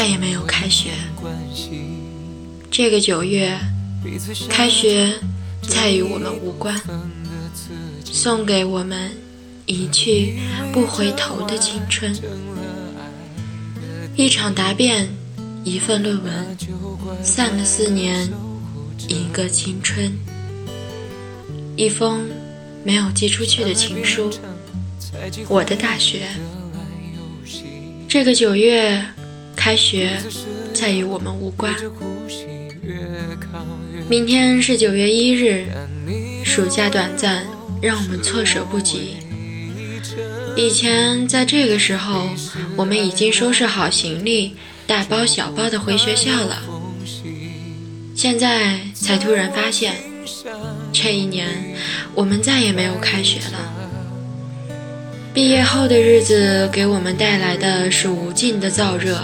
再也没有开学。这个九月，开学再与我们无关。送给我们一去不回头的青春。一场答辩，一份论文，散了四年，一个青春。一封没有寄出去的情书，我的大学。这个九月，开学再与我们无关。明天是九月一日，暑假短暂，让我们措手不及。以前在这个时候，我们已经收拾好行李，大包小包的回学校了。现在才突然发现，这一年我们再也没有开学了。毕业后的日子给我们带来的是无尽的燥热，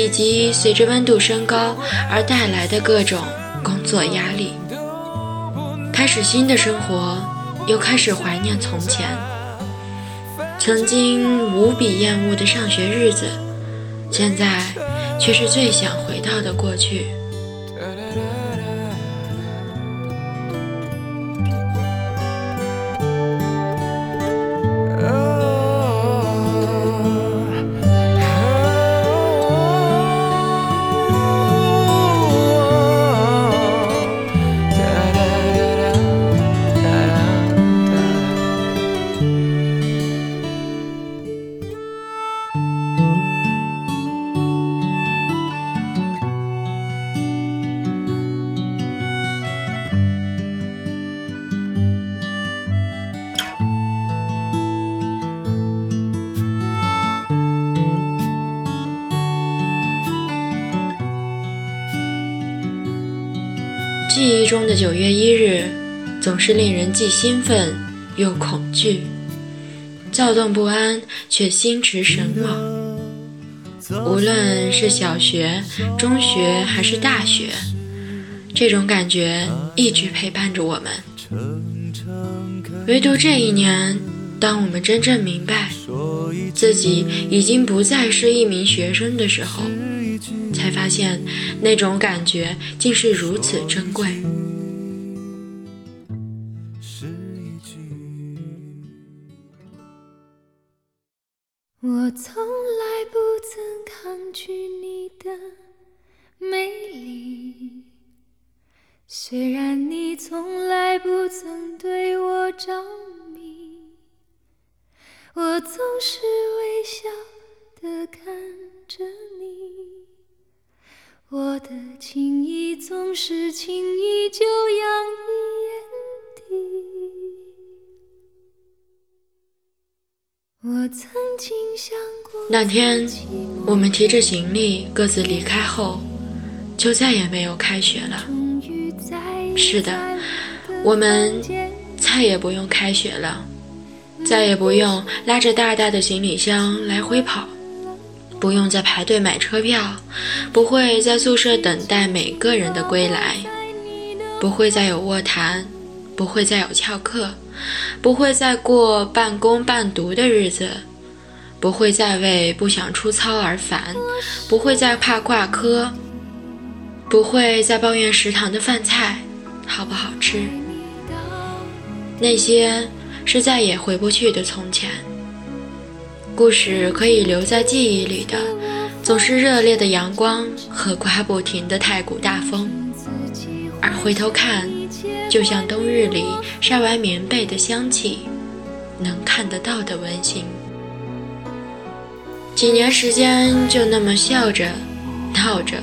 以及随着温度升高而带来的各种工作压力。开始新的生活，又开始怀念从前，曾经无比厌恶的上学日子，现在却是最想回到的过去。中的九月一日，总是令人既兴奋又恐惧，躁动不安却心驰神往。无论是小学、中学还是大学，这种感觉一直陪伴着我们。唯独这一年，当我们真正明白自己已经不再是一名学生的时候。才发现，那种感觉竟是如此珍贵。我从来不曾抗拒你的美丽，虽然你从来不曾对我着迷，我总是微笑的看着。我的情意总是轻易就洋溢眼底。我曾经想过，那天我们提着行李各自离开后，就再也没有开学了。是的，我们再也不用开学了，再也不用拉着大大的行李箱来回跑。不用再排队买车票，不会在宿舍等待每个人的归来，不会再有卧谈，不会再有翘课，不会再过半工半读的日子，不会再为不想出操而烦，不会再怕挂科，不会再抱怨食堂的饭菜好不好吃。那些是再也回不去的从前。故事可以留在记忆里的，总是热烈的阳光和刮不停的太古大风，而回头看，就像冬日里晒完棉被的香气，能看得到的温馨。几年时间就那么笑着、闹着、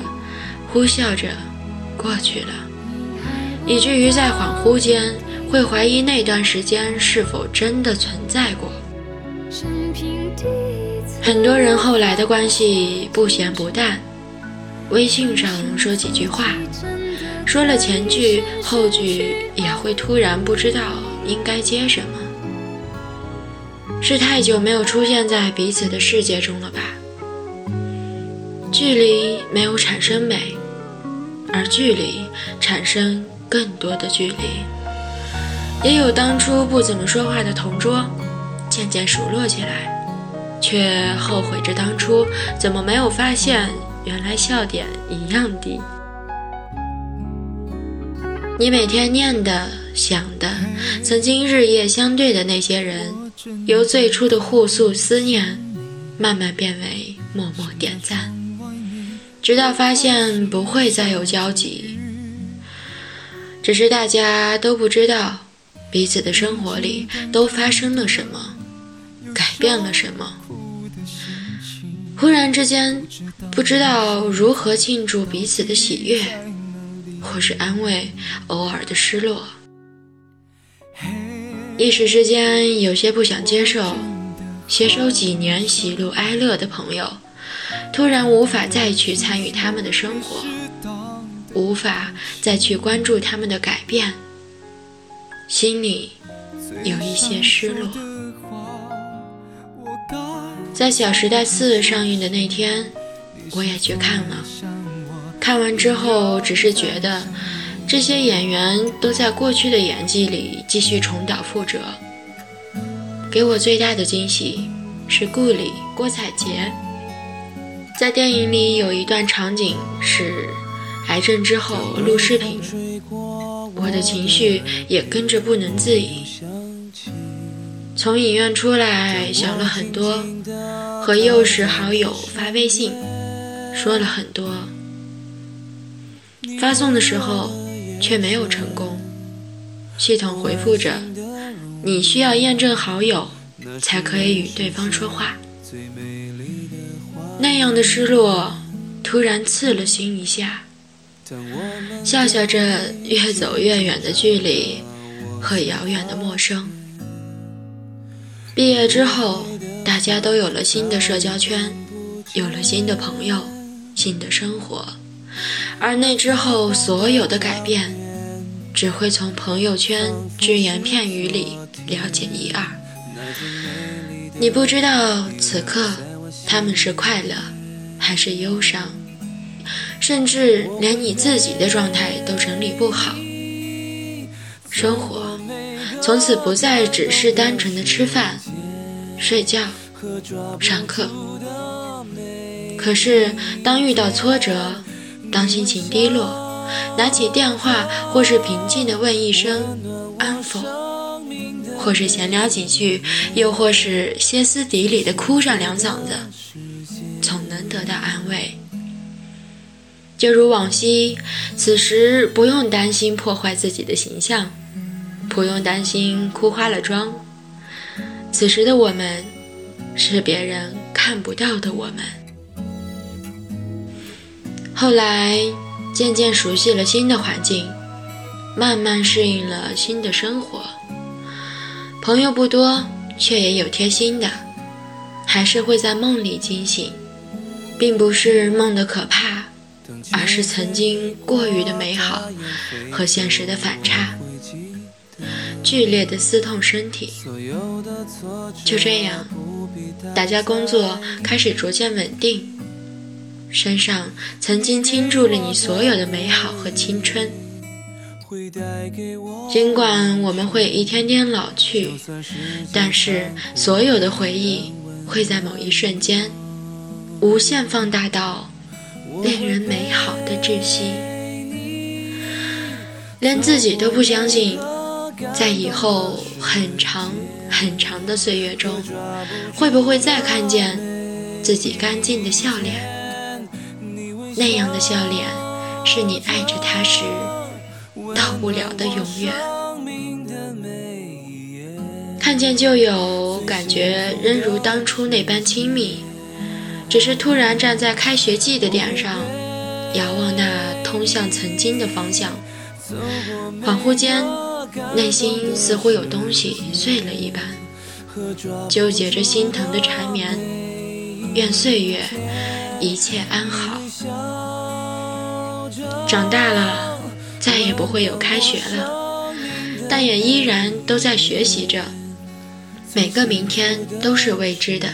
呼啸着过去了，以至于在恍惚间会怀疑那段时间是否真的存在过。很多人后来的关系不咸不淡，微信上说几句话，说了前句后句也会突然不知道应该接什么。是太久没有出现在彼此的世界中了吧？距离没有产生美，而距离产生更多的距离。也有当初不怎么说话的同桌。渐渐熟络起来，却后悔着当初怎么没有发现，原来笑点一样低。你每天念的、想的，曾经日夜相对的那些人，由最初的互诉思念，慢慢变为默默点赞，直到发现不会再有交集。只是大家都不知道，彼此的生活里都发生了什么，变了什么。忽然之间，不知道如何庆祝彼此的喜悦。或是安慰偶尔的失落，一时之间有些不想接受，携手几年喜怒哀乐的朋友，突然无法再去参与他们的生活，无法再去关注他们的改变，心里有一些失落。在《小时代四》上映的那天，我也去看了。看完之后，只是觉得这些演员都在过去的演技里继续重蹈覆辙。给我最大的惊喜是顾里郭采洁，在电影里有一段场景是癌症之后录视频，我的情绪也跟着不能自已。从影院出来想了很多，和幼时好友发微信说了很多。发送的时候却没有成功，系统回复着：“你需要验证好友才可以与对方说话。”那样的失落突然刺了心一下，笑笑着越走越远的距离和遥远的陌生。毕业之后，大家都有了新的社交圈，有了新的朋友，新的生活。而那之后，所有的改变，只会从朋友圈只言片语里了解一二。你不知道此刻他们是快乐还是忧伤，甚至连你自己的状态都整理不好。生活从此不再只是单纯的吃饭、睡觉、上课。可是当遇到挫折，当心情低落，拿起电话，或是平静的问一声“安否”，或是闲聊几句，又或是歇斯底里的哭上两嗓子，总能得到安慰。就如往昔，此时不用担心破坏自己的形象，不用担心哭花了妆。此时的我们，是别人看不到的我们。后来渐渐熟悉了新的环境，慢慢适应了新的生活。朋友不多，却也有贴心的，还是会在梦里惊醒，并不是梦的可怕，而是曾经过于的美好和现实的反差，剧烈的撕痛身体。就这样，大家工作开始逐渐稳定。身上曾经倾注了你所有的美好和青春，尽管我们会一天天老去，但是所有的回忆会在某一瞬间无限放大到令人美好的窒息，连自己都不相信，在以后很长很长的岁月中，会不会再看见自己干净的笑脸。那样的笑脸，是你爱着他时到不了的永远。看见就有感觉，仍如当初那般亲密。只是突然站在开学季的点上，遥望那通向曾经的方向，恍惚间，内心似乎有东西碎了一般，纠结着心疼的缠绵。愿岁月一切安好。长大了，再也不会有开学了，但也依然都在学习着。每个明天都是未知的，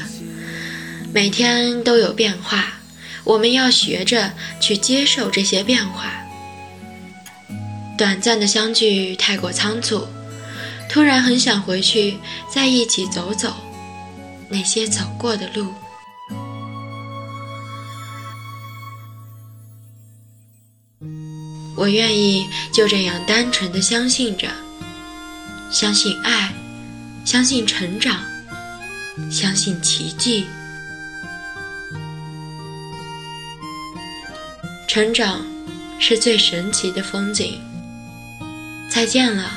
每天都有变化，我们要学着去接受这些变化。短暂的相聚太过仓促，突然很想回去再一起走走，那些走过的路。我愿意就这样单纯的相信着，相信爱，相信成长，相信奇迹。成长是最神奇的风景。再见了，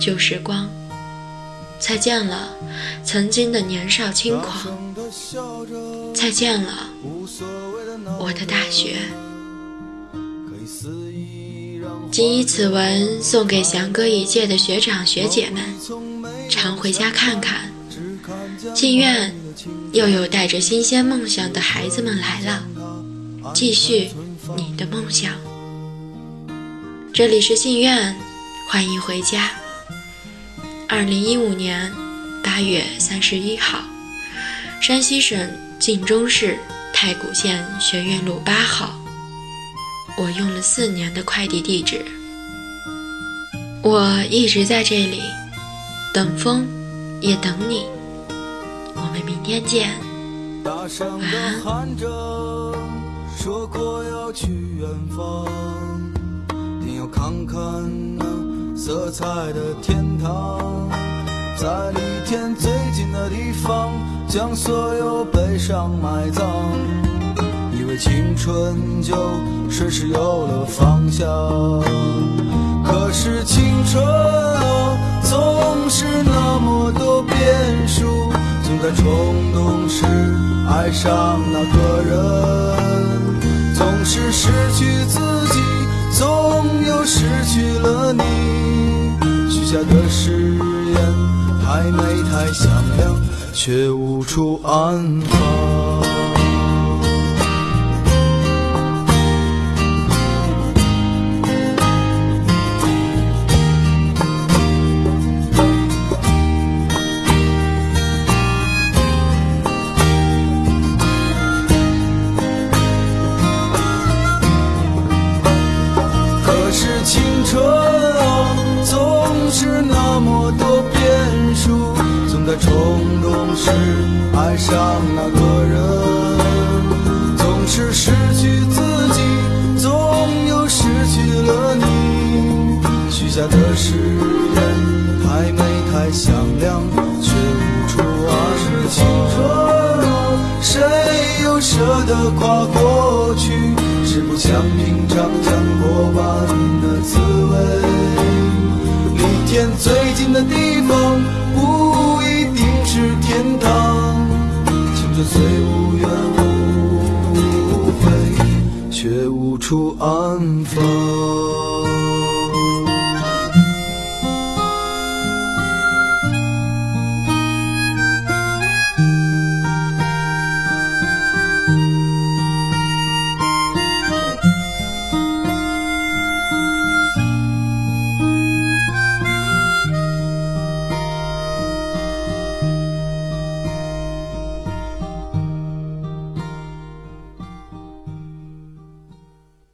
旧时光；再见了，曾经的年少轻狂；再见了，我的大学。谨以此文送给翔哥一届的学长学姐们，常回家看看。进院，又有带着新鲜梦想的孩子们来了，继续你的梦想。这里是信院，欢迎回家。二零一五年八月三十一号，山西省晋中市太谷县学院路八号。我用了四年的快递地址，我一直在这里，等风，也等你。我们明天见，晚安。说过要去远方，定要看看那色彩的天堂，在离天最近的地方，将所有悲伤埋葬。以为青春就顺势有了方向，可是青春啊，总是那么多变数，总在冲动时爱上那个人，总是失去自己，总有失去了你，下的誓言太美太响亮，却无处安放。是爱上那个人，总是失去自己，总有失去了你。许下的誓言太美太响亮，却无处啊是，谁又舍得跨过去？是不想品尝浆过般的滋味。离天最近的地方。虽无怨无悔，却无处安放。